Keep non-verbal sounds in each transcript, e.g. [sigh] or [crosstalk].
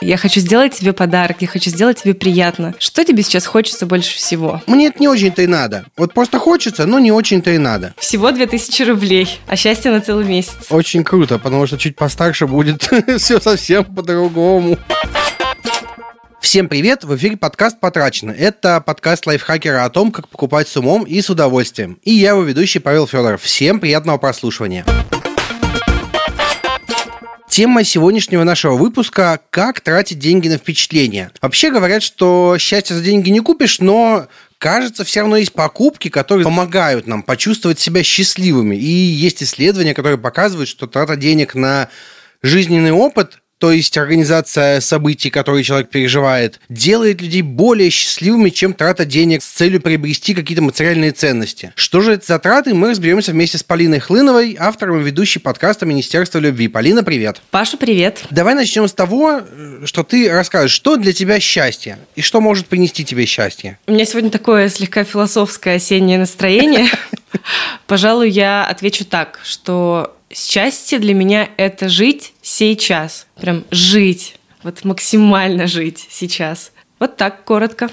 Я хочу сделать тебе подарок, я хочу сделать тебе приятно. Что тебе сейчас хочется больше всего? Мне это не очень-то и надо. Вот просто хочется, но не очень-то и надо. Всего 2000 рублей, а счастье на целый месяц. Очень круто, потому что чуть постарше будет [laughs] все совсем по-другому. Всем привет! В эфире подкаст «Потрачено». Это подкаст лайфхакера о том, как покупать с умом и с удовольствием. И я его ведущий Павел Федоров. Всем приятного прослушивания. Тема сегодняшнего нашего выпуска – как тратить деньги на впечатления. Вообще говорят, что счастье за деньги не купишь, но кажется, все равно есть покупки, которые помогают нам почувствовать себя счастливыми. И есть исследования, которые показывают, что трата денег на жизненный опыт то есть организация событий, которые человек переживает, делает людей более счастливыми, чем трата денег с целью приобрести какие-то материальные ценности. Что же это за траты, мы разберемся вместе с Полиной Хлыновой, автором и ведущей подкаста Министерства любви. Полина, привет. Паша, привет. Давай начнем с того, что ты расскажешь, что для тебя счастье и что может принести тебе счастье. У меня сегодня такое слегка философское осеннее настроение. [laughs] Пожалуй, я отвечу так, что Счастье для меня – это жить сейчас. Прям жить. Вот максимально жить сейчас. Вот так, коротко.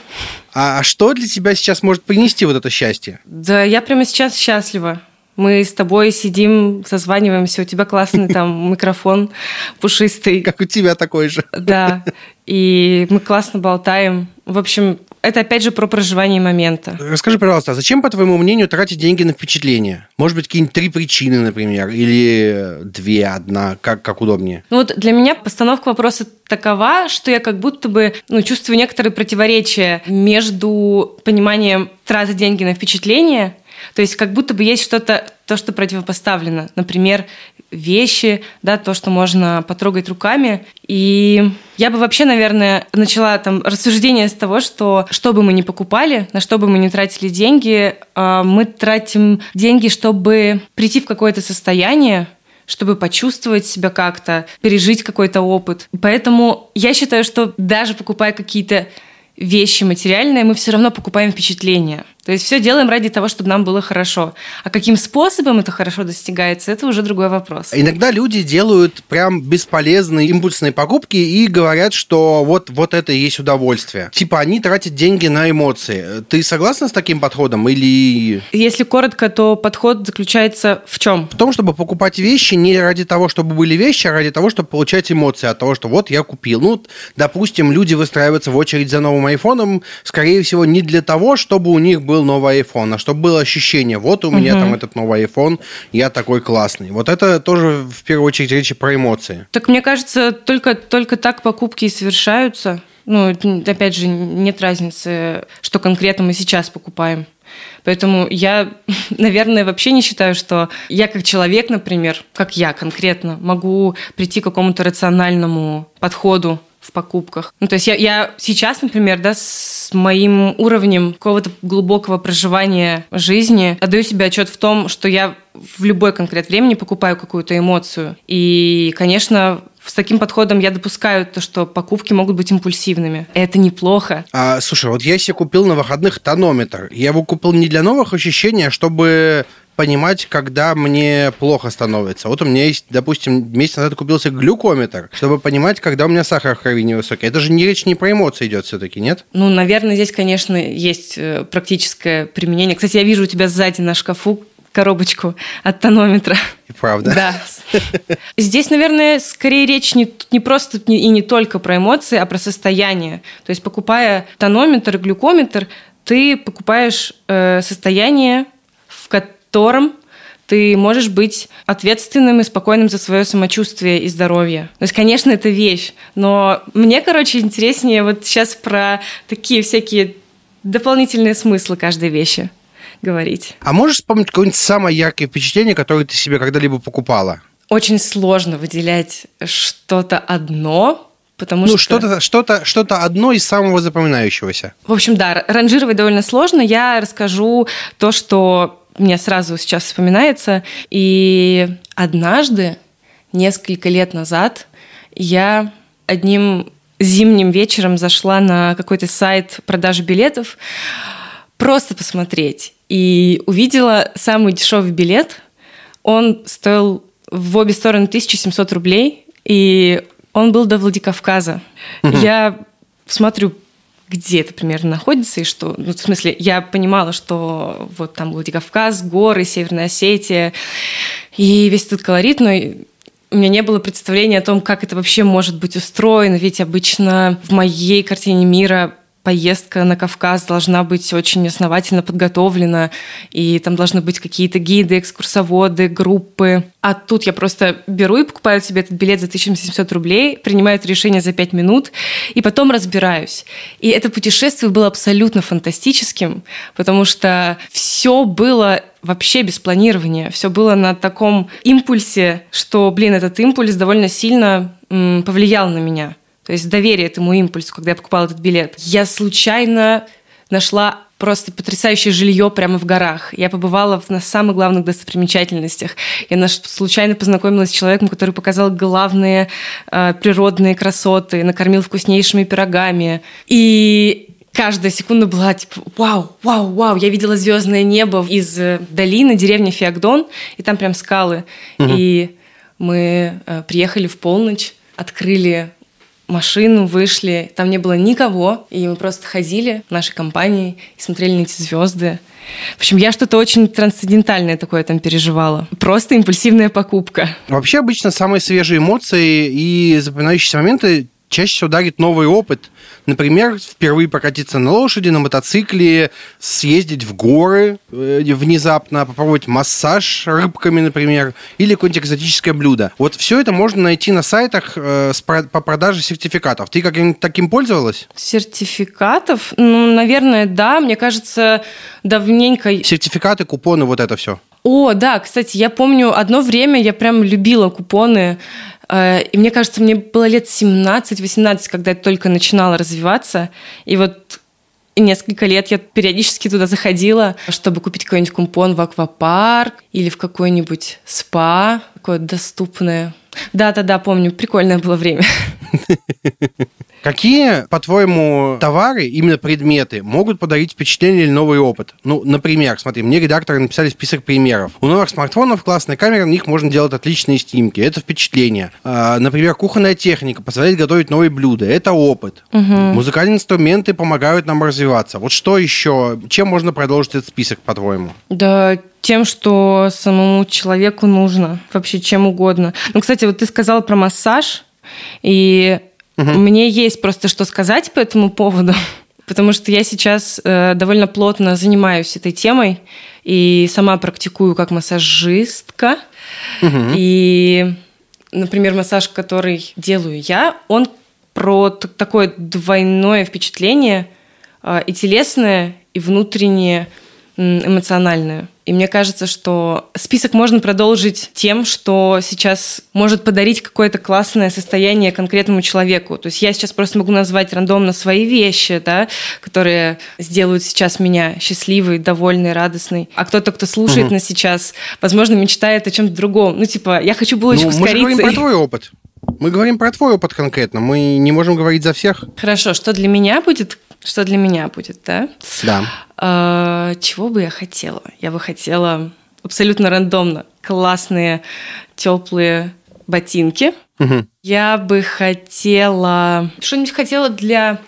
А, а что для тебя сейчас может принести вот это счастье? Да, я прямо сейчас счастлива. Мы с тобой сидим, созваниваемся, у тебя классный там [laughs] микрофон пушистый. Как у тебя такой же. Да, и мы классно болтаем. В общем, это опять же про проживание момента. Расскажи, пожалуйста, а зачем, по твоему мнению, тратить деньги на впечатления? Может быть, какие-нибудь три причины, например, или две, одна, как, как удобнее? Ну вот для меня постановка вопроса такова, что я как будто бы ну, чувствую некоторые противоречия между пониманием траты деньги на впечатления то есть как будто бы есть что-то, то, что противопоставлено. Например, вещи, да, то, что можно потрогать руками. И я бы вообще, наверное, начала там рассуждение с того, что что бы мы ни покупали, на что бы мы ни тратили деньги, а, мы тратим деньги, чтобы прийти в какое-то состояние, чтобы почувствовать себя как-то, пережить какой-то опыт. Поэтому я считаю, что даже покупая какие-то вещи материальные, мы все равно покупаем впечатления. То есть все делаем ради того, чтобы нам было хорошо. А каким способом это хорошо достигается, это уже другой вопрос. Иногда люди делают прям бесполезные импульсные покупки и говорят, что вот, вот это и есть удовольствие. Типа они тратят деньги на эмоции. Ты согласна с таким подходом или... Если коротко, то подход заключается в чем? В том, чтобы покупать вещи не ради того, чтобы были вещи, а ради того, чтобы получать эмоции от того, что вот я купил. Ну, допустим, люди выстраиваются в очередь за новым айфоном, скорее всего, не для того, чтобы у них был был новый iPhone, а чтобы было ощущение, вот у меня угу. там этот новый iPhone, я такой классный. Вот это тоже в первую очередь речь про эмоции. Так мне кажется, только, только так покупки и совершаются. Ну, опять же, нет разницы, что конкретно мы сейчас покупаем. Поэтому я, [laughs] наверное, вообще не считаю, что я как человек, например, как я конкретно, могу прийти к какому-то рациональному подходу в покупках. Ну, то есть я, я сейчас, например, да, с моим уровнем какого-то глубокого проживания жизни отдаю себе отчет в том, что я в любой конкрет времени покупаю какую-то эмоцию. И, конечно, с таким подходом я допускаю то, что покупки могут быть импульсивными. Это неплохо. А, слушай, вот я себе купил на выходных тонометр. Я его купил не для новых ощущений, а чтобы понимать, когда мне плохо становится. Вот у меня есть, допустим, месяц назад купился глюкометр, чтобы понимать, когда у меня сахар в крови невысокий. Это же не речь не про эмоции идет все-таки, нет? Ну, наверное, здесь, конечно, есть э, практическое применение. Кстати, я вижу у тебя сзади на шкафу коробочку от тонометра. И правда. Да. Здесь, наверное, скорее речь не, не просто и не только про эмоции, а про состояние. То есть, покупая тонометр, глюкометр, ты покупаешь э, состояние, в котором котором ты можешь быть ответственным и спокойным за свое самочувствие и здоровье. То есть, конечно, это вещь, но мне, короче, интереснее вот сейчас про такие всякие дополнительные смыслы каждой вещи говорить. А можешь вспомнить какое-нибудь самое яркое впечатление, которое ты себе когда-либо покупала? Очень сложно выделять что-то одно, Потому ну, что... что-то, что-то, что-то одно из самого запоминающегося. В общем, да, ранжировать довольно сложно. Я расскажу то, что мне сразу сейчас вспоминается. И однажды, несколько лет назад, я одним зимним вечером зашла на какой-то сайт продажи билетов просто посмотреть. И увидела самый дешевый билет. Он стоил в обе стороны 1700 рублей. И он был до Владикавказа. Угу. Я смотрю, где это примерно находится, и что, ну, в смысле, я понимала, что вот там Владикавказ, горы, Северная Осетия, и весь этот колорит, но у меня не было представления о том, как это вообще может быть устроено, ведь обычно в моей картине мира поездка на Кавказ должна быть очень основательно подготовлена, и там должны быть какие-то гиды, экскурсоводы, группы. А тут я просто беру и покупаю себе этот билет за 1700 рублей, принимаю это решение за 5 минут, и потом разбираюсь. И это путешествие было абсолютно фантастическим, потому что все было вообще без планирования. Все было на таком импульсе, что, блин, этот импульс довольно сильно м, повлиял на меня. То есть доверие этому импульсу, когда я покупала этот билет. Я случайно нашла просто потрясающее жилье прямо в горах. Я побывала на самых главных достопримечательностях. Я случайно познакомилась с человеком, который показал главные э, природные красоты, накормил вкуснейшими пирогами. И каждая секунда была типа вау, вау, вау. Я видела звездное небо из э, долины, деревни Феогдон, и там прям скалы. Угу. И мы э, приехали в полночь, открыли машину, вышли, там не было никого, и мы просто ходили в нашей компании и смотрели на эти звезды. В общем, я что-то очень трансцендентальное такое там переживала. Просто импульсивная покупка. Вообще, обычно самые свежие эмоции и запоминающиеся моменты чаще всего дарит новый опыт. Например, впервые прокатиться на лошади, на мотоцикле, съездить в горы э, внезапно, попробовать массаж рыбками, например, или какое-нибудь экзотическое блюдо. Вот все это можно найти на сайтах э, по продаже сертификатов. Ты как-нибудь таким пользовалась? Сертификатов? Ну, наверное, да. Мне кажется, давненько... Сертификаты, купоны, вот это все. О, да, кстати, я помню, одно время я прям любила купоны. Э, и мне кажется, мне было лет 17-18, когда я только начинала развиваться. И вот несколько лет я периодически туда заходила, чтобы купить какой-нибудь купон в аквапарк или в какой-нибудь спа, такое доступное. Да-да-да, помню, прикольное было время. [laughs] [laughs] Какие, по-твоему, товары, именно предметы, могут подарить впечатление или новый опыт? Ну, например, смотри, мне редакторы написали список примеров. У новых смартфонов классная камера, на них можно делать отличные снимки. Это впечатление. А, например, кухонная техника позволяет готовить новые блюда. Это опыт. Угу. Музыкальные инструменты помогают нам развиваться. Вот что еще? Чем можно продолжить этот список, по-твоему? Да, тем, что самому человеку нужно. Вообще чем угодно. Ну, кстати, вот ты сказала про массаж. И Угу. Мне есть просто что сказать по этому поводу, [laughs] потому что я сейчас э, довольно плотно занимаюсь этой темой и сама практикую как массажистка. Угу. И, например, массаж, который делаю я, он про такое двойное впечатление э, и телесное, и внутреннее, эмоциональное. И мне кажется, что список можно продолжить тем, что сейчас может подарить какое-то классное состояние конкретному человеку. То есть я сейчас просто могу назвать рандомно свои вещи, да, которые сделают сейчас меня счастливой, довольной, радостной. А кто-то, кто слушает угу. нас сейчас, возможно, мечтает о чем-то другом. Ну, типа, я хочу булочку ну, с корицей. Мы говорим про твой опыт. Мы говорим про твой опыт конкретно. Мы не можем говорить за всех. Хорошо, что для меня будет что для меня будет, да? Да. А, чего бы я хотела? Я бы хотела абсолютно рандомно классные теплые ботинки. Угу. Я бы хотела что-нибудь хотела для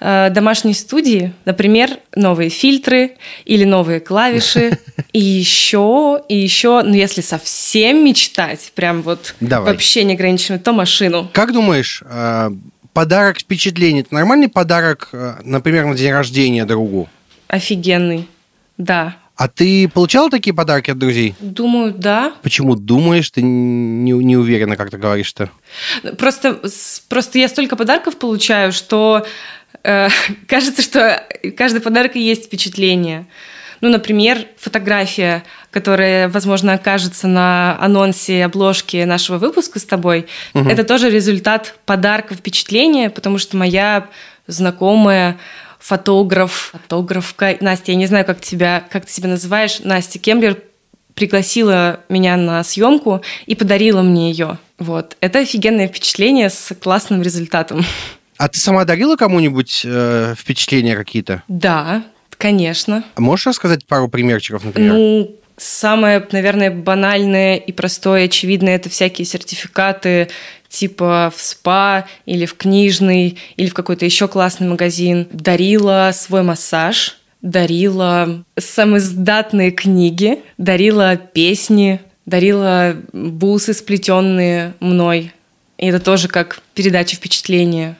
э, домашней студии, например, новые фильтры или новые клавиши, [laughs] и еще и еще, ну если совсем мечтать, прям вот Давай. вообще неограниченно, то машину. Как думаешь, э, подарок впечатление. Это нормальный подарок, э, например, на день рождения другу? Офигенный, да. А ты получала такие подарки от друзей? Думаю, да. Почему думаешь? Ты не, не уверена, как ты говоришь-то? Просто, просто я столько подарков получаю, что э, [laughs] кажется, что каждый подарок и есть впечатление. Ну, например, фотография, которая, возможно, окажется на анонсе обложки нашего выпуска с тобой, угу. это тоже результат подарка, впечатления, потому что моя знакомая фотограф, фотографка, Настя, я не знаю, как тебя, как ты себя называешь, Настя Кемблер пригласила меня на съемку и подарила мне ее. Вот. Это офигенное впечатление с классным результатом. А ты сама дарила кому-нибудь э, впечатления какие-то? Да, Конечно. Можешь рассказать пару примерчиков, например? Ну, Самое, наверное, банальное и простое, очевидное, это всякие сертификаты типа в СПА или в книжный или в какой-то еще классный магазин. Дарила свой массаж, дарила самоиздатные книги, дарила песни, дарила бусы, сплетенные мной. И это тоже как передача впечатления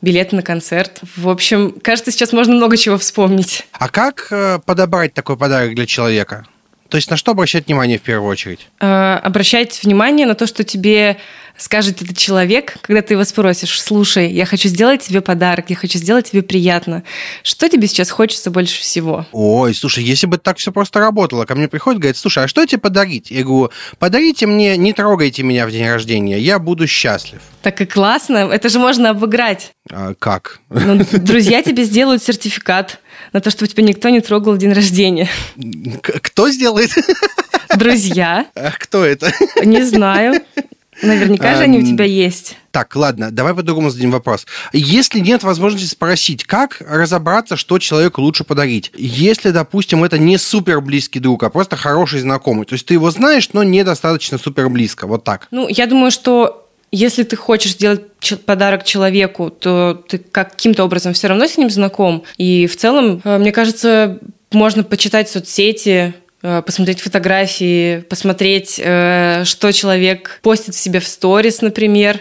билеты на концерт. В общем, кажется, сейчас можно много чего вспомнить. А как э, подобрать такой подарок для человека? То есть на что обращать внимание в первую очередь? Э, обращать внимание на то, что тебе скажет этот человек, когда ты его спросишь, слушай, я хочу сделать тебе подарок, я хочу сделать тебе приятно. Что тебе сейчас хочется больше всего? Ой, слушай, если бы так все просто работало, ко мне приходит, говорит, слушай, а что тебе подарить? Я говорю, подарите мне, не трогайте меня в день рождения, я буду счастлив. Так и классно, это же можно обыграть. А, как? Ну, [laughs] друзья тебе сделают сертификат на то, чтобы тебя никто не трогал в день рождения. Кто сделает? Друзья. А кто это? Не знаю. Наверняка же они у тебя есть. Так, ладно, давай по-другому зададим вопрос. Если нет возможности спросить, как разобраться, что человеку лучше подарить? Если, допустим, это не супер близкий друг, а просто хороший знакомый, то есть ты его знаешь, но недостаточно супер близко, вот так. Ну, я думаю, что если ты хочешь сделать подарок человеку, то ты каким-то образом все равно с ним знаком. И в целом, э, мне кажется, можно почитать соцсети, посмотреть фотографии, посмотреть, э, что человек постит в себе в сторис, например,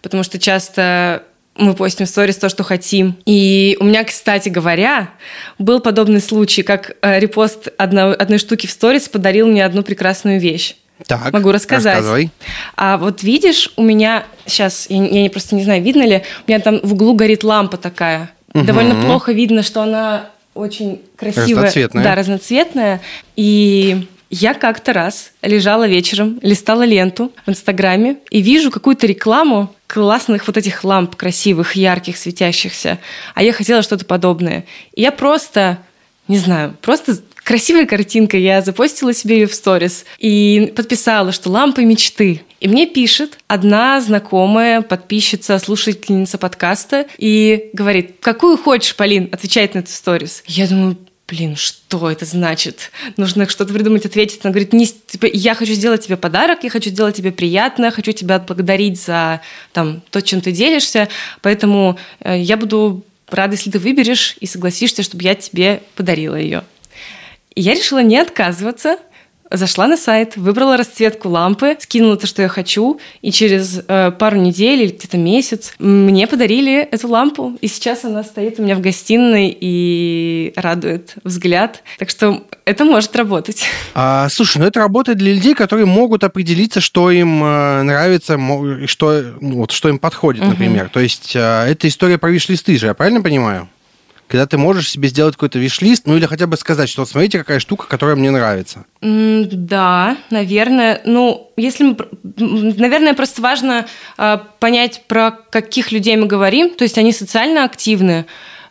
потому что часто мы постим в сторис то, что хотим. И у меня, кстати говоря, был подобный случай, как э, репост одной, одной штуки в сторис подарил мне одну прекрасную вещь. Так, Могу рассказать. Рассказывай. А вот видишь, у меня сейчас, я, я просто не знаю, видно ли, у меня там в углу горит лампа такая. Угу. Довольно плохо видно, что она очень красивая. Разноцветная. Да, разноцветная. И я как-то раз лежала вечером, листала ленту в Инстаграме и вижу какую-то рекламу классных вот этих ламп красивых, ярких, светящихся. А я хотела что-то подобное. И я просто, не знаю, просто красивая картинка. Я запостила себе ее в сторис и подписала, что лампы мечты. И мне пишет одна знакомая подписчица, слушательница подкаста и говорит, какую хочешь, Полин, отвечает на эту сторис. Я думаю, блин, что это значит? Нужно что-то придумать, ответить. Она говорит, не, типа, я хочу сделать тебе подарок, я хочу сделать тебе приятно, хочу тебя отблагодарить за там, то, чем ты делишься, поэтому э, я буду рада, если ты выберешь и согласишься, чтобы я тебе подарила ее. И я решила не отказываться – Зашла на сайт, выбрала расцветку лампы, скинула то, что я хочу, и через э, пару недель или где-то месяц мне подарили эту лампу, и сейчас она стоит у меня в гостиной и радует взгляд. Так что это может работать. А, слушай, ну это работает для людей, которые могут определиться, что им э, нравится, что, ну, вот, что им подходит, угу. например. То есть э, это история про виш-листы же, я правильно понимаю? Когда ты можешь себе сделать какой-то виш-лист, ну или хотя бы сказать, что вот смотрите, какая штука, которая мне нравится. Да, наверное. Ну, если мы... Наверное, просто важно э, понять, про каких людей мы говорим. То есть они социально активны,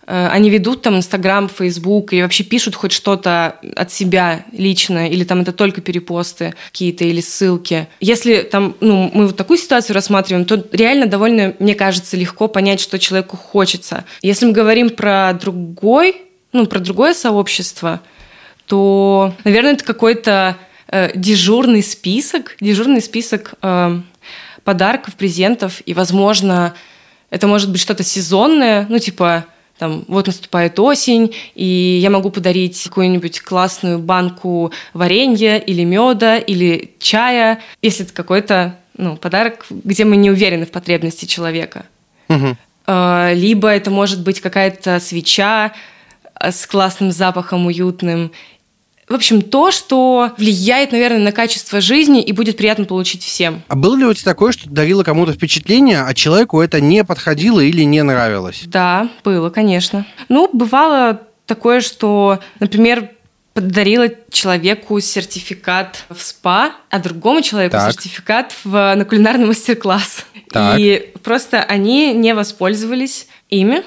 они ведут там Инстаграм, Фейсбук и вообще пишут хоть что-то от себя лично, или там это только перепосты какие-то или ссылки. Если там, ну, мы вот такую ситуацию рассматриваем, то реально довольно, мне кажется, легко понять, что человеку хочется. Если мы говорим про другой, ну, про другое сообщество, то, наверное, это какой-то э, дежурный список, дежурный список э, подарков, презентов, и, возможно, это может быть что-то сезонное, ну, типа там, вот наступает осень, и я могу подарить какую-нибудь классную банку варенья или меда или чая, если это какой-то ну, подарок, где мы не уверены в потребности человека. Угу. Либо это может быть какая-то свеча а, с классным запахом уютным, в общем, то, что влияет, наверное, на качество жизни и будет приятно получить всем. А было ли у тебя такое, что дарило кому-то впечатление, а человеку это не подходило или не нравилось? Да, было, конечно. Ну, бывало такое, что, например, подарила человеку сертификат в СПА, а другому человеку так. сертификат в, на кулинарный мастер-класс. Так. И просто они не воспользовались ими,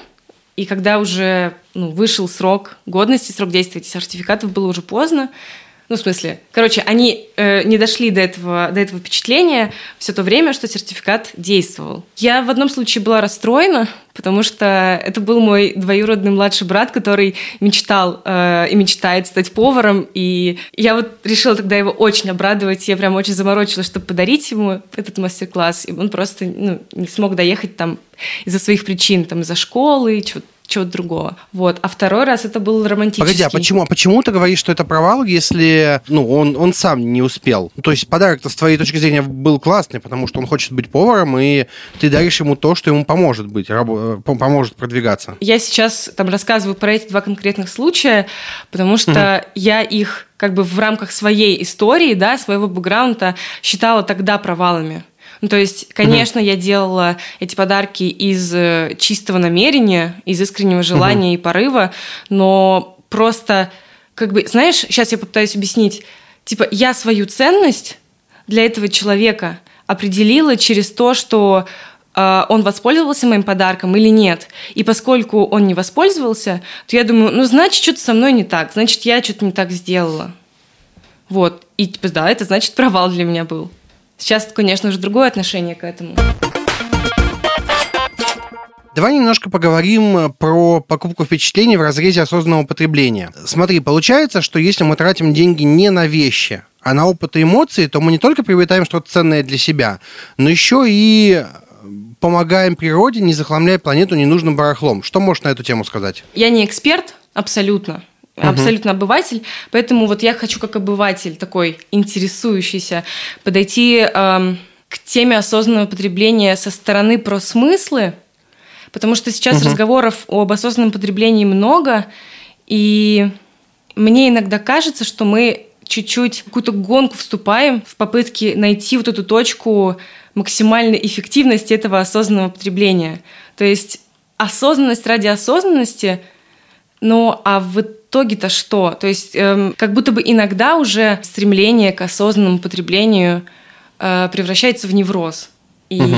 и когда уже ну, вышел срок годности, срок действия этих сертификатов, было уже поздно, Ну, в смысле, короче, они э, не дошли до этого, до этого впечатления все то время, что сертификат действовал. Я в одном случае была расстроена, потому что это был мой двоюродный младший брат, который мечтал э, и мечтает стать поваром, и я вот решила тогда его очень обрадовать, я прям очень заморочилась, чтобы подарить ему этот мастер-класс, и он просто ну, не смог доехать там из-за своих причин, там, из-за школы, чего-то чего-то другого. Вот. А второй раз это был романтический. Погоди, а почему, а почему ты говоришь, что это провал, если ну, он, он сам не успел? То есть подарок-то с твоей точки зрения был классный, потому что он хочет быть поваром, и ты даришь ему то, что ему поможет быть, раб- поможет продвигаться. Я сейчас там рассказываю про эти два конкретных случая, потому что угу. я их как бы в рамках своей истории, да, своего бэкграунда считала тогда провалами. Ну, то есть, конечно, угу. я делала эти подарки из э, чистого намерения, из искреннего желания угу. и порыва, но просто, как бы, знаешь, сейчас я попытаюсь объяснить, типа, я свою ценность для этого человека определила через то, что э, он воспользовался моим подарком или нет. И поскольку он не воспользовался, то я думаю, ну, значит, что-то со мной не так, значит, я что-то не так сделала. Вот. И, типа, да, это значит провал для меня был. Сейчас, конечно, уже другое отношение к этому. Давай немножко поговорим про покупку впечатлений в разрезе осознанного потребления. Смотри, получается, что если мы тратим деньги не на вещи, а на опыт и эмоции, то мы не только приобретаем что-то ценное для себя, но еще и помогаем природе, не захламляя планету ненужным барахлом. Что можешь на эту тему сказать? Я не эксперт, абсолютно угу. абсолютно обыватель. Поэтому вот я хочу как обыватель такой интересующийся подойти эм, к теме осознанного потребления со стороны про смыслы, потому что сейчас угу. разговоров об осознанном потреблении много, и мне иногда кажется, что мы чуть-чуть какую-то гонку вступаем в попытке найти вот эту точку максимальной эффективности этого осознанного потребления. То есть осознанность ради осознанности, ну а в итоге-то что? То есть эм, как будто бы иногда уже стремление к осознанному потреблению э, превращается в невроз. И, угу.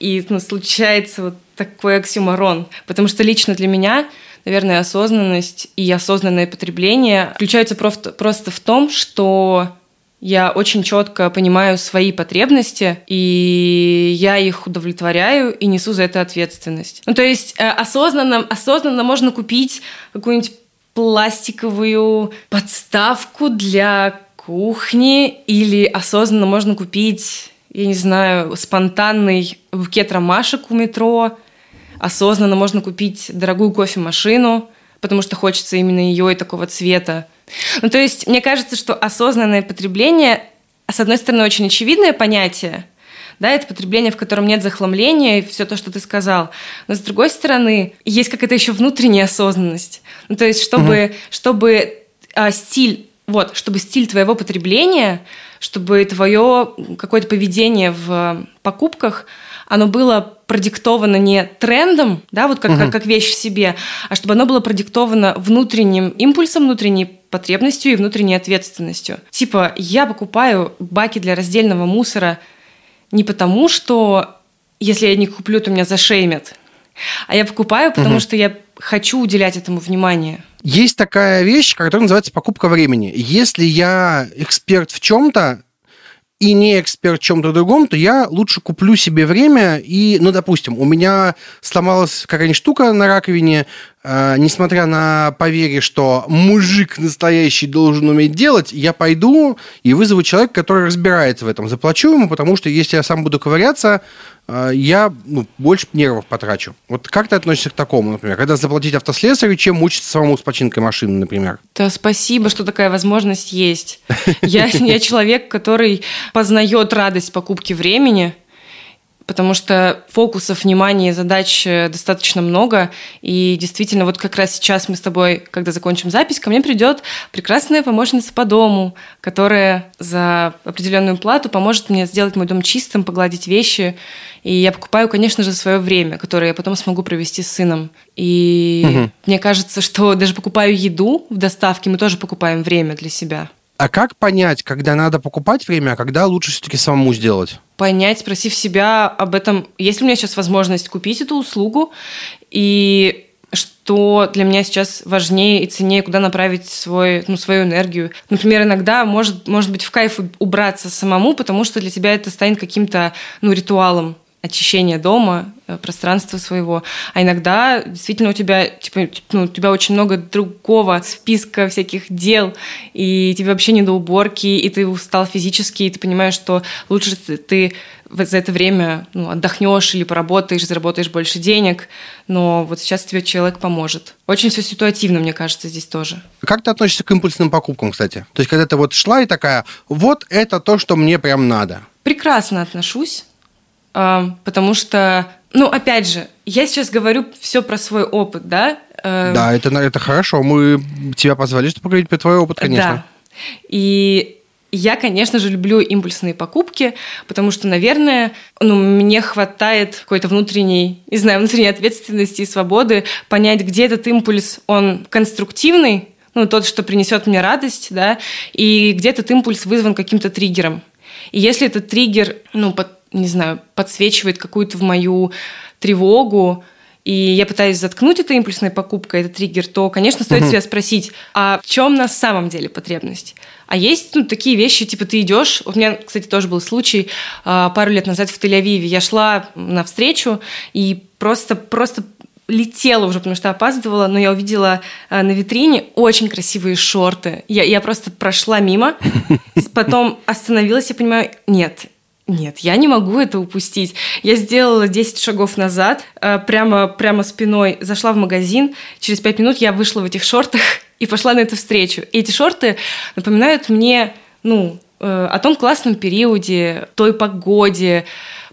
и ну, случается вот такой оксюморон. Потому что лично для меня, наверное, осознанность и осознанное потребление включаются просто, просто в том, что я очень четко понимаю свои потребности, и я их удовлетворяю и несу за это ответственность. Ну, то есть э, осознанно, осознанно можно купить какую-нибудь пластиковую подставку для кухни или осознанно можно купить, я не знаю, спонтанный букет ромашек у метро, осознанно можно купить дорогую кофемашину, потому что хочется именно ее и такого цвета. Ну, то есть, мне кажется, что осознанное потребление, с одной стороны, очень очевидное понятие, да, это потребление, в котором нет захламления, и все то, что ты сказал. Но с другой стороны, есть какая-то еще внутренняя осознанность. Ну, то есть, чтобы, угу. чтобы а, стиль, вот, чтобы стиль твоего потребления, чтобы твое какое-то поведение в покупках, оно было продиктовано не трендом, да, вот как, угу. как, как вещь в себе, а чтобы оно было продиктовано внутренним импульсом, внутренней потребностью и внутренней ответственностью. Типа, я покупаю баки для раздельного мусора не потому, что если я не куплю, то меня зашеймят, а я покупаю, потому угу. что я хочу уделять этому внимание. Есть такая вещь, которая называется покупка времени. Если я эксперт в чем-то, и не эксперт в чем-то другом, то я лучше куплю себе время и, ну, допустим, у меня сломалась какая-нибудь штука на раковине, несмотря на поверье, что мужик настоящий должен уметь делать, я пойду и вызову человека, который разбирается в этом. Заплачу ему, потому что если я сам буду ковыряться, э, я ну, больше нервов потрачу. Вот как ты относишься к такому, например? Когда заплатить автослесарю, чем мучиться самому с починкой машины, например? Да, спасибо, что такая возможность есть. Я, [laughs] я человек, который познает радость покупки времени, потому что фокусов, внимания, задач э, достаточно много. И действительно, вот как раз сейчас мы с тобой, когда закончим запись, ко мне придет прекрасная помощница по дому, которая за определенную плату поможет мне сделать мой дом чистым, погладить вещи. И я покупаю, конечно же, свое время, которое я потом смогу провести с сыном. И угу. мне кажется, что даже покупаю еду в доставке, мы тоже покупаем время для себя. А как понять, когда надо покупать время, а когда лучше все-таки самому сделать? Понять, спросив себя об этом, есть ли у меня сейчас возможность купить эту услугу, и что для меня сейчас важнее и ценнее, куда направить свой, ну, свою энергию. Например, иногда может, может быть в кайф убраться самому, потому что для тебя это станет каким-то ну, ритуалом очищения дома, э, пространства своего. А иногда действительно у тебя, типа, ну, у тебя очень много другого списка всяких дел, и тебе вообще не до уборки, и ты устал физически, и ты понимаешь, что лучше ты за это время ну, отдохнешь или поработаешь, заработаешь больше денег, но вот сейчас тебе человек поможет. Очень все ситуативно, мне кажется, здесь тоже. Как ты относишься к импульсным покупкам, кстати? То есть, когда ты вот шла и такая, вот это то, что мне прям надо. Прекрасно отношусь потому что, ну, опять же, я сейчас говорю все про свой опыт, да? Да, это, это хорошо. Мы тебя позвали, чтобы поговорить про твой опыт, конечно. Да. И я, конечно же, люблю импульсные покупки, потому что, наверное, ну, мне хватает какой-то внутренней, не знаю, внутренней ответственности и свободы понять, где этот импульс, он конструктивный, ну, тот, что принесет мне радость, да, и где этот импульс вызван каким-то триггером. И если этот триггер, ну, под не знаю, подсвечивает какую-то в мою тревогу, и я пытаюсь заткнуть это импульсной покупкой, этот триггер, то, конечно, стоит угу. себя спросить, а в чем на самом деле потребность? А есть ну, такие вещи, типа ты идешь, у меня, кстати, тоже был случай а, пару лет назад в Тель-Авиве, я шла на встречу и просто, просто летела уже, потому что опаздывала, но я увидела а, на витрине очень красивые шорты. Я, я просто прошла мимо, [laughs] потом остановилась и понимаю, нет, нет, я не могу это упустить. Я сделала 10 шагов назад, э, прямо, прямо спиной зашла в магазин. Через 5 минут я вышла в этих шортах [laughs] и пошла на эту встречу. И эти шорты напоминают мне, ну, э, о том классном периоде, той погоде,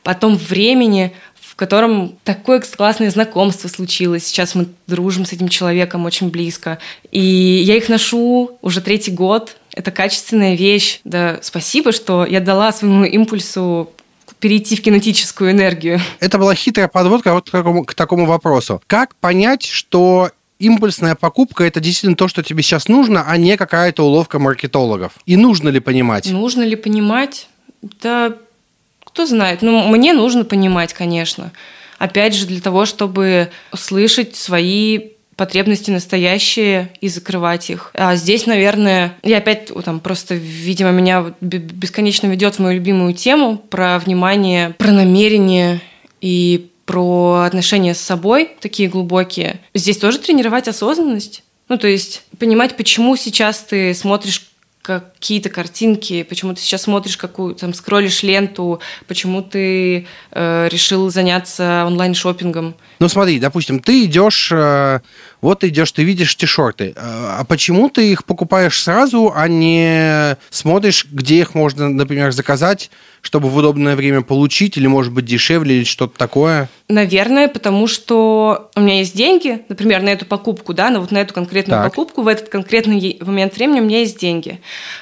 о том времени, в котором такое классное знакомство случилось. Сейчас мы дружим с этим человеком очень близко. И я их ношу уже третий год это качественная вещь. Да, спасибо, что я дала своему импульсу перейти в кинетическую энергию. Это была хитрая подводка вот к такому, к такому вопросу. Как понять, что импульсная покупка это действительно то, что тебе сейчас нужно, а не какая-то уловка маркетологов? И нужно ли понимать? Нужно ли понимать? Да, кто знает. Ну, мне нужно понимать, конечно. Опять же, для того, чтобы слышать свои потребности настоящие и закрывать их. А здесь, наверное, я опять там просто, видимо, меня бесконечно ведет в мою любимую тему про внимание, про намерение и про отношения с собой, такие глубокие. Здесь тоже тренировать осознанность. Ну, то есть понимать, почему сейчас ты смотришь какие-то картинки, почему ты сейчас смотришь какую там скроллишь ленту, почему ты э, решил заняться онлайн шопингом. Ну смотри, допустим, ты идешь э, вот ты идешь, ты видишь эти шорты. А почему ты их покупаешь сразу, а не смотришь, где их можно, например, заказать, чтобы в удобное время получить, или, может быть, дешевле, или что-то такое? Наверное, потому что у меня есть деньги, например, на эту покупку, да, на вот на эту конкретную так. покупку, в этот конкретный момент времени у меня есть деньги,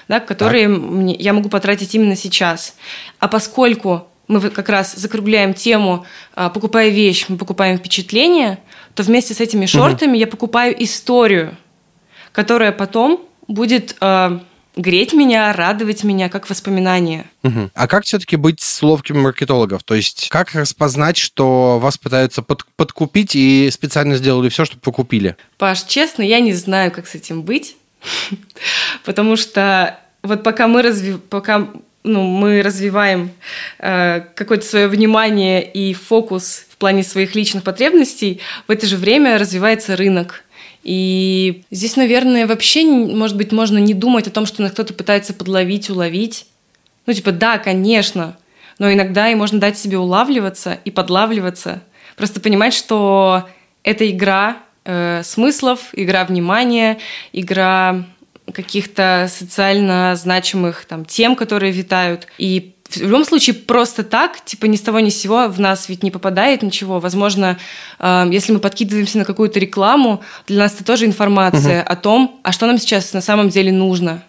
да, которые мне, я могу потратить именно сейчас. А поскольку мы как раз закругляем тему, а, покупая вещь, мы покупаем впечатление, то вместе с этими шортами угу. я покупаю историю, которая потом будет э, греть меня, радовать меня, как воспоминание. Угу. А как все-таки быть с уловками маркетологов? То есть как распознать, что вас пытаются под, подкупить и специально сделали все, чтобы вы купили? Паш, честно, я не знаю, как с этим быть, [laughs] потому что вот пока мы разви... пока ну, мы развиваем э, какое-то свое внимание и фокус в плане своих личных потребностей, в это же время развивается рынок. И здесь, наверное, вообще, может быть, можно не думать о том, что на кто-то пытается подловить, уловить. Ну, типа, да, конечно, но иногда и можно дать себе улавливаться и подлавливаться. Просто понимать, что это игра э, смыслов, игра внимания, игра каких-то социально значимых там тем, которые витают. И в любом случае просто так, типа ни с того ни с сего в нас ведь не попадает ничего. Возможно, э, если мы подкидываемся на какую-то рекламу, для нас это тоже информация угу. о том, а что нам сейчас на самом деле нужно.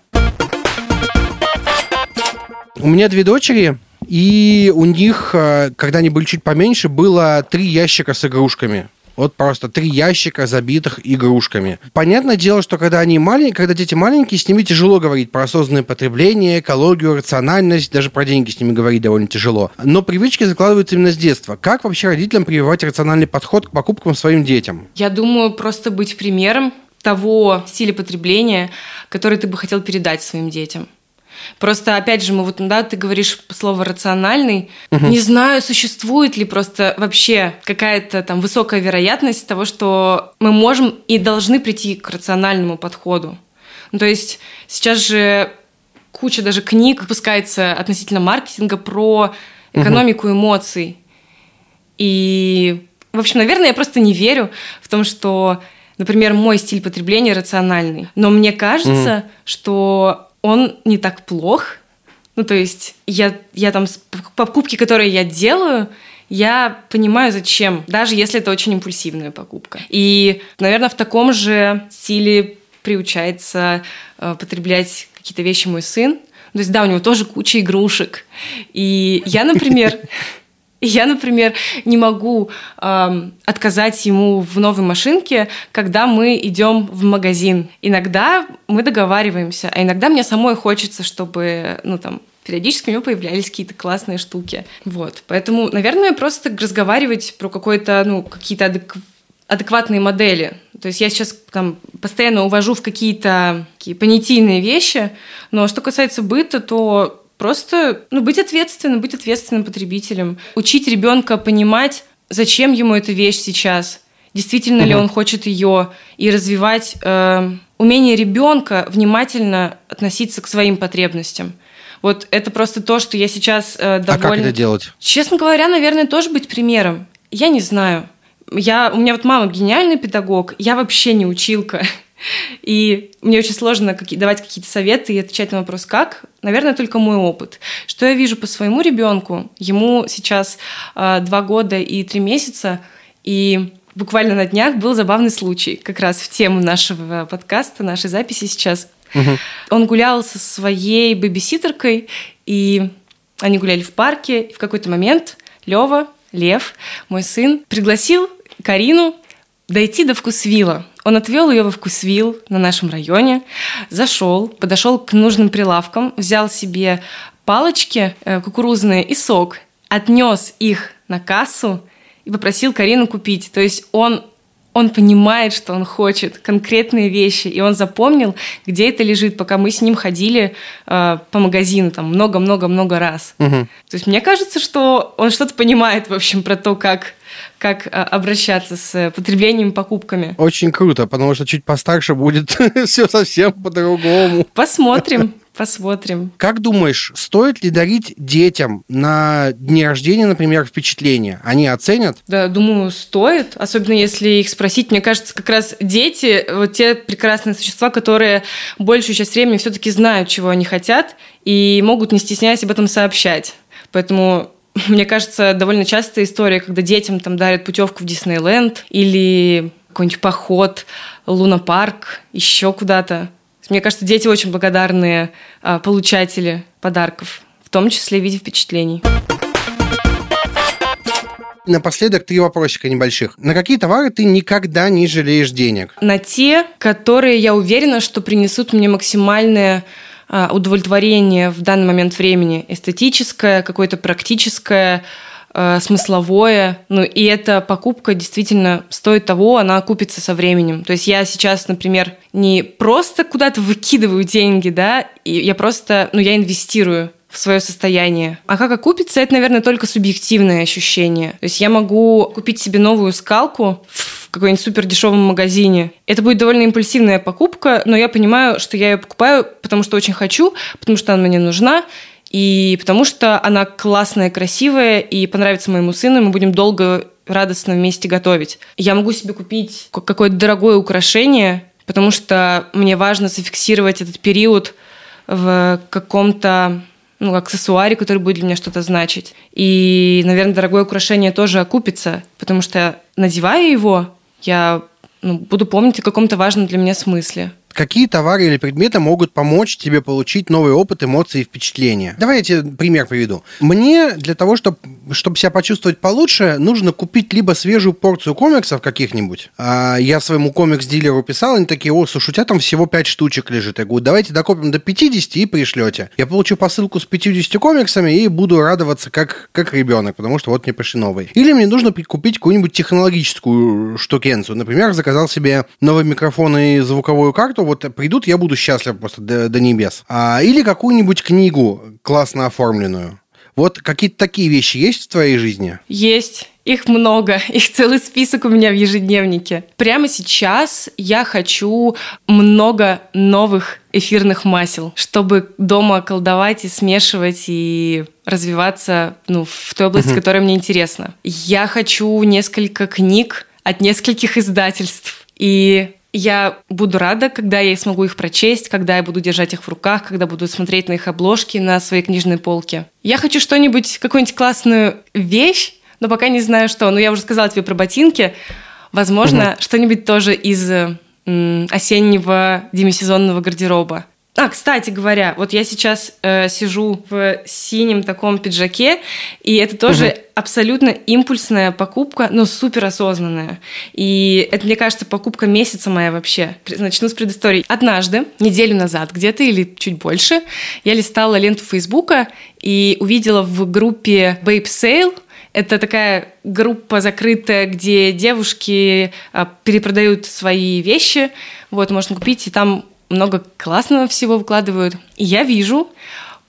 У меня две дочери, и у них, э, когда они были чуть поменьше, было три ящика с игрушками. Вот просто три ящика, забитых игрушками. Понятное дело, что когда они маленькие, когда дети маленькие, с ними тяжело говорить про осознанное потребление, экологию, рациональность, даже про деньги с ними говорить довольно тяжело. Но привычки закладываются именно с детства. Как вообще родителям прививать рациональный подход к покупкам своим детям? Я думаю, просто быть примером того стиля потребления, который ты бы хотел передать своим детям. Просто, опять же, мы вот, да, ты говоришь слово рациональный. Угу. Не знаю, существует ли просто вообще какая-то там высокая вероятность того, что мы можем и должны прийти к рациональному подходу. Ну, то есть сейчас же куча даже книг выпускается относительно маркетинга про экономику эмоций. И, в общем, наверное, я просто не верю в том, что, например, мой стиль потребления рациональный. Но мне кажется, угу. что он не так плох. Ну, то есть я, я там покупки, которые я делаю, я понимаю, зачем, даже если это очень импульсивная покупка. И, наверное, в таком же стиле приучается э, потреблять какие-то вещи мой сын. То есть, да, у него тоже куча игрушек. И я, например, [laughs] я, например, не могу э, отказать ему в новой машинке, когда мы идем в магазин. Иногда мы договариваемся, а иногда мне самой хочется, чтобы, ну там, периодически у него появлялись какие-то классные штуки. Вот. Поэтому, наверное, просто разговаривать про какой-то, ну, какие-то адек... адекватные модели. То есть я сейчас там постоянно увожу в какие-то какие понятийные вещи, но что касается быта, то Просто ну, быть ответственным, быть ответственным потребителем. Учить ребенка понимать, зачем ему эта вещь сейчас, действительно угу. ли он хочет ее, и развивать э, умение ребенка внимательно относиться к своим потребностям. Вот это просто то, что я сейчас э, довольно... А как это делать? Честно говоря, наверное, тоже быть примером. Я не знаю. Я, у меня вот мама гениальный педагог, я вообще не училка. И мне очень сложно давать какие-то советы и отвечать на вопрос «как?». Наверное, только мой опыт. Что я вижу по своему ребенку? Ему сейчас э, два года и три месяца, и буквально на днях был забавный случай, как раз в тему нашего подкаста, нашей записи сейчас. Угу. Он гулял со своей бэбиситеркой, и они гуляли в парке, и в какой-то момент Лева, Лев, мой сын, пригласил Карину дойти до вкусвила. Он отвел ее во вкусвил на нашем районе, зашел, подошел к нужным прилавкам, взял себе палочки э, кукурузные и сок, отнес их на кассу и попросил Карину купить. То есть он он понимает, что он хочет конкретные вещи, и он запомнил, где это лежит, пока мы с ним ходили э, по магазину там много-много-много раз. Угу. То есть мне кажется, что он что-то понимает, в общем, про то, как как э, обращаться с потреблением, покупками. Очень круто, потому что чуть постарше будет [laughs] все совсем по-другому. Посмотрим. Посмотрим. Как думаешь, стоит ли дарить детям на дни рождения, например, впечатления? Они оценят? Да, думаю, стоит. Особенно если их спросить. Мне кажется, как раз дети, вот те прекрасные существа, которые большую часть времени все-таки знают, чего они хотят, и могут, не стесняясь, об этом сообщать. Поэтому [laughs] мне кажется, довольно частая история, когда детям там дарят путевку в Диснейленд или какой-нибудь поход, лунопарк, еще куда-то. Мне кажется, дети очень благодарные а, получатели подарков, в том числе в виде впечатлений. Напоследок три вопросика небольших. На какие товары ты никогда не жалеешь денег? На те, которые я уверена, что принесут мне максимальное а, удовлетворение в данный момент времени. Эстетическое, какое-то практическое, э, смысловое. Ну, и эта покупка действительно стоит того, она окупится со временем. То есть я сейчас, например, не просто куда-то выкидываю деньги, да, и я просто, ну, я инвестирую в свое состояние. А как окупится, это, наверное, только субъективное ощущение. То есть я могу купить себе новую скалку в какой-нибудь супер дешевом магазине. Это будет довольно импульсивная покупка, но я понимаю, что я ее покупаю, потому что очень хочу, потому что она мне нужна, и потому что она классная, красивая и понравится моему сыну, мы будем долго радостно вместе готовить. Я могу себе купить какое-то дорогое украшение, потому что мне важно зафиксировать этот период в каком-то ну, аксессуаре, который будет для меня что-то значить. И, наверное, дорогое украшение тоже окупится, потому что, надевая его, я ну, буду помнить о каком-то важном для меня смысле. Какие товары или предметы могут помочь тебе получить новый опыт, эмоции и впечатления. Давай я тебе пример приведу. Мне для того, чтобы, чтобы себя почувствовать получше, нужно купить либо свежую порцию комиксов каких-нибудь. А я своему комикс-дилеру писал, они такие, о, слушай, у тебя там всего 5 штучек лежит. Я говорю, давайте докопим до 50 и пришлете. Я получу посылку с 50 комиксами и буду радоваться как, как ребенок, потому что вот мне пришли новые. Или мне нужно купить какую-нибудь технологическую штукенцию. Например, заказал себе новый микрофон и звуковую карту, вот придут, я буду счастлив просто до, до небес. А, или какую-нибудь книгу классно оформленную. Вот какие-то такие вещи есть в твоей жизни? Есть. Их много, [laughs] их целый список у меня в ежедневнике. Прямо сейчас я хочу много новых эфирных масел, чтобы дома колдовать и смешивать и развиваться ну, в той области, uh-huh. которая мне интересна. Я хочу несколько книг от нескольких издательств. И я буду рада, когда я смогу их прочесть, когда я буду держать их в руках, когда буду смотреть на их обложки на своей книжной полке. Я хочу что-нибудь, какую-нибудь классную вещь, но пока не знаю что. Ну, я уже сказала тебе про ботинки. Возможно, угу. что-нибудь тоже из осеннего демисезонного гардероба. А, кстати говоря, вот я сейчас э, сижу в синем таком пиджаке, и это тоже угу. абсолютно импульсная покупка, но супер осознанная. И это, мне кажется, покупка месяца моя вообще. Начну с предыстории. Однажды, неделю назад где-то или чуть больше, я листала ленту Фейсбука и увидела в группе Babe Sale это такая группа закрытая, где девушки а, перепродают свои вещи. Вот, можно купить, и там много классного всего выкладывают. И я вижу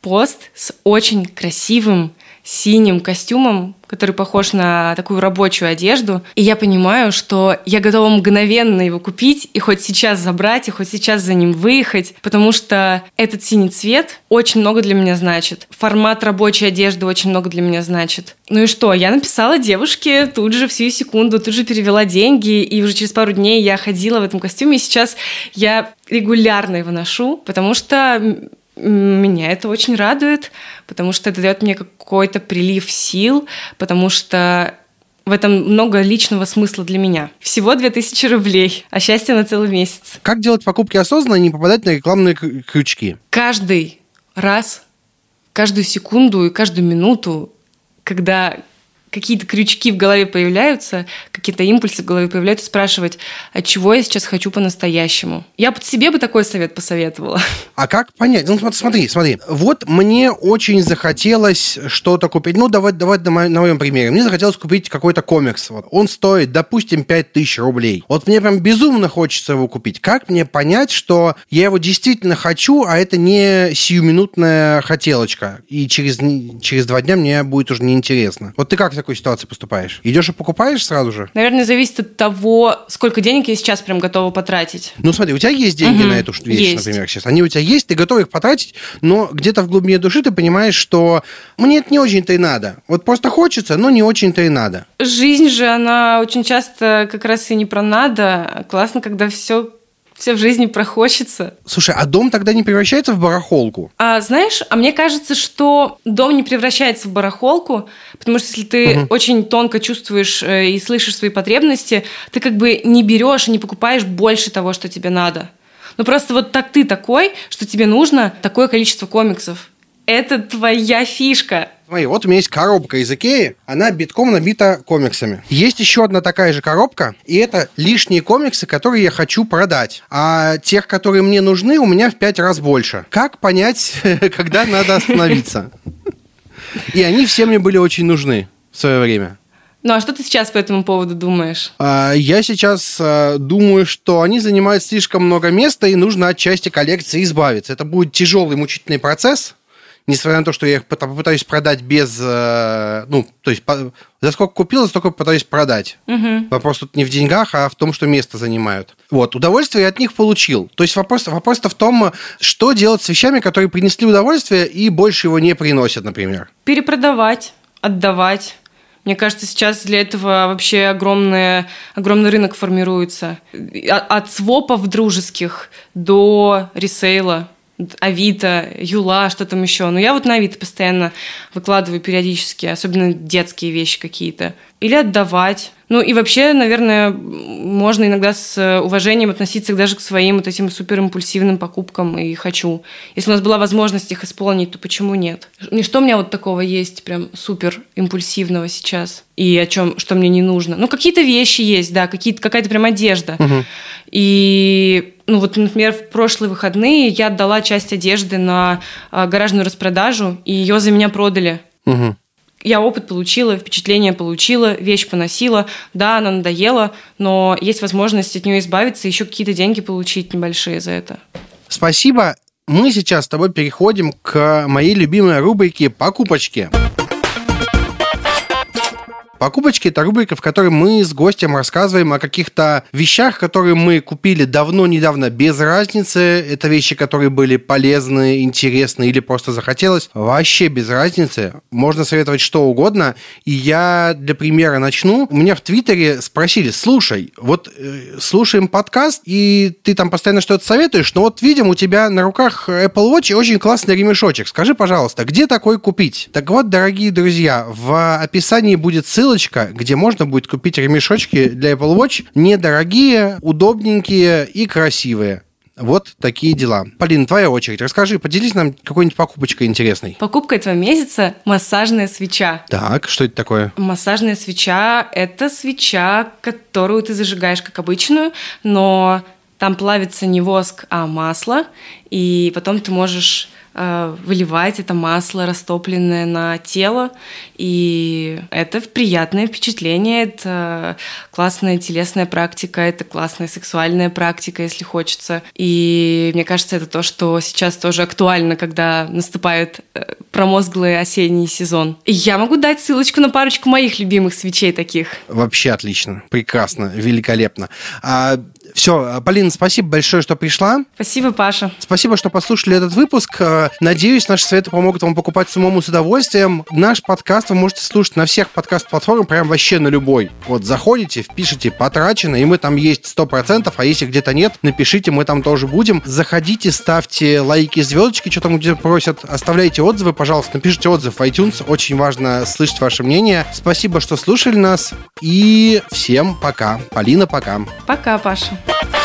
пост с очень красивым синим костюмом, который похож на такую рабочую одежду. И я понимаю, что я готова мгновенно его купить и хоть сейчас забрать, и хоть сейчас за ним выехать, потому что этот синий цвет очень много для меня значит. Формат рабочей одежды очень много для меня значит. Ну и что? Я написала девушке тут же, всю секунду, тут же перевела деньги, и уже через пару дней я ходила в этом костюме, и сейчас я регулярно его ношу, потому что меня это очень радует, потому что это дает мне какой-то прилив сил, потому что в этом много личного смысла для меня. Всего 2000 рублей, а счастье на целый месяц. Как делать покупки осознанно и не попадать на рекламные крючки? Каждый раз, каждую секунду и каждую минуту, когда какие-то крючки в голове появляются, какие-то импульсы в голове появляются, спрашивать, от чего я сейчас хочу по-настоящему. Я под себе бы такой совет посоветовала. [laughs] А как понять? Ну, смотри, смотри. Вот мне очень захотелось что-то купить. Ну, давай, давай на, моем, на моем примере. Мне захотелось купить какой-то комикс. Вот. Он стоит, допустим, 5000 рублей. Вот мне прям безумно хочется его купить. Как мне понять, что я его действительно хочу, а это не сиюминутная хотелочка, и через, через два дня мне будет уже неинтересно? Вот ты как такой ситуации поступаешь? Идешь и покупаешь сразу же? Наверное, зависит от того, сколько денег я сейчас прям готова потратить. Ну, смотри, у тебя есть деньги угу. на эту вещь, есть. например, сейчас. Они у тебя есть, ты готов их потратить, но где-то в глубине души ты понимаешь, что мне это не очень-то и надо. Вот просто хочется, но не очень-то и надо. Жизнь же, она очень часто как раз и не про надо. Классно, когда все все в жизни прохочется. Слушай, а дом тогда не превращается в барахолку? А знаешь, а мне кажется, что дом не превращается в барахолку, потому что если ты угу. очень тонко чувствуешь э, и слышишь свои потребности, ты как бы не берешь и не покупаешь больше того, что тебе надо. Ну просто вот так ты такой, что тебе нужно такое количество комиксов. Это твоя фишка. Смотри, вот у меня есть коробка из Икеи, она битком набита комиксами. Есть еще одна такая же коробка, и это лишние комиксы, которые я хочу продать. А тех, которые мне нужны, у меня в пять раз больше. Как понять, [laughs] когда надо остановиться? И они все мне были очень нужны в свое время. Ну а что ты сейчас по этому поводу думаешь? А, я сейчас а, думаю, что они занимают слишком много места, и нужно от части коллекции избавиться. Это будет тяжелый, мучительный процесс, несмотря на то, что я их попытаюсь продать без, э, ну, то есть за сколько купил, за столько пытаюсь продать. Угу. Вопрос тут не в деньгах, а в том, что место занимают. Вот, удовольствие я от них получил. То есть вопрос, вопрос-то в том, что делать с вещами, которые принесли удовольствие и больше его не приносят, например. Перепродавать, отдавать. Мне кажется, сейчас для этого вообще огромный, огромный рынок формируется. От свопов дружеских до ресейла. Авито, Юла, что там еще. Но я вот на Авито постоянно выкладываю периодически, особенно детские вещи какие-то. Или отдавать. Ну и вообще, наверное, можно иногда с уважением относиться даже к своим вот этим суперимпульсивным покупкам и хочу. Если у нас была возможность их исполнить, то почему нет? И что у меня вот такого есть прям супер импульсивного сейчас? И о чем, что мне не нужно? Ну, какие-то вещи есть, да, какие-то, какая-то прям одежда. Угу. И ну вот, например, в прошлые выходные я отдала часть одежды на а, гаражную распродажу, и ее за меня продали. Угу я опыт получила, впечатление получила, вещь поносила. Да, она надоела, но есть возможность от нее избавиться, еще какие-то деньги получить небольшие за это. Спасибо. Мы сейчас с тобой переходим к моей любимой рубрике «Покупочки». Покупочки – это рубрика, в которой мы с гостем рассказываем о каких-то вещах, которые мы купили давно, недавно, без разницы. Это вещи, которые были полезны, интересны или просто захотелось. Вообще без разницы. Можно советовать что угодно. И я для примера начну. У меня в Твиттере спросили, слушай, вот э, слушаем подкаст, и ты там постоянно что-то советуешь, но вот видим у тебя на руках Apple Watch очень классный ремешочек. Скажи, пожалуйста, где такой купить? Так вот, дорогие друзья, в описании будет ссылка ссылочка, где можно будет купить ремешочки для Apple Watch недорогие, удобненькие и красивые. Вот такие дела. Полина, твоя очередь. Расскажи, поделись нам какой-нибудь покупочкой интересной. Покупка этого месяца – массажная свеча. Так, что это такое? Массажная свеча – это свеча, которую ты зажигаешь как обычную, но там плавится не воск, а масло, и потом ты можешь выливать это масло растопленное на тело, и это приятное впечатление, это классная телесная практика, это классная сексуальная практика, если хочется. И мне кажется, это то, что сейчас тоже актуально, когда наступает э, промозглый осенний сезон. И я могу дать ссылочку на парочку моих любимых свечей таких. Вообще отлично, прекрасно, великолепно. А все, Полина, спасибо большое, что пришла. Спасибо, Паша. Спасибо, что послушали этот выпуск. Э, надеюсь, наши советы помогут вам покупать самому с удовольствием. Наш подкаст вы можете слушать на всех подкаст-платформах, прям вообще на любой. Вот заходите, впишите «Потрачено», и мы там есть 100%, а если где-то нет, напишите, мы там тоже будем. Заходите, ставьте лайки, звездочки, что там где просят, оставляйте отзывы, пожалуйста, напишите отзыв в iTunes, очень важно слышать ваше мнение. Спасибо, что слушали нас, и всем пока. Полина, пока. Пока, Паша. Bye.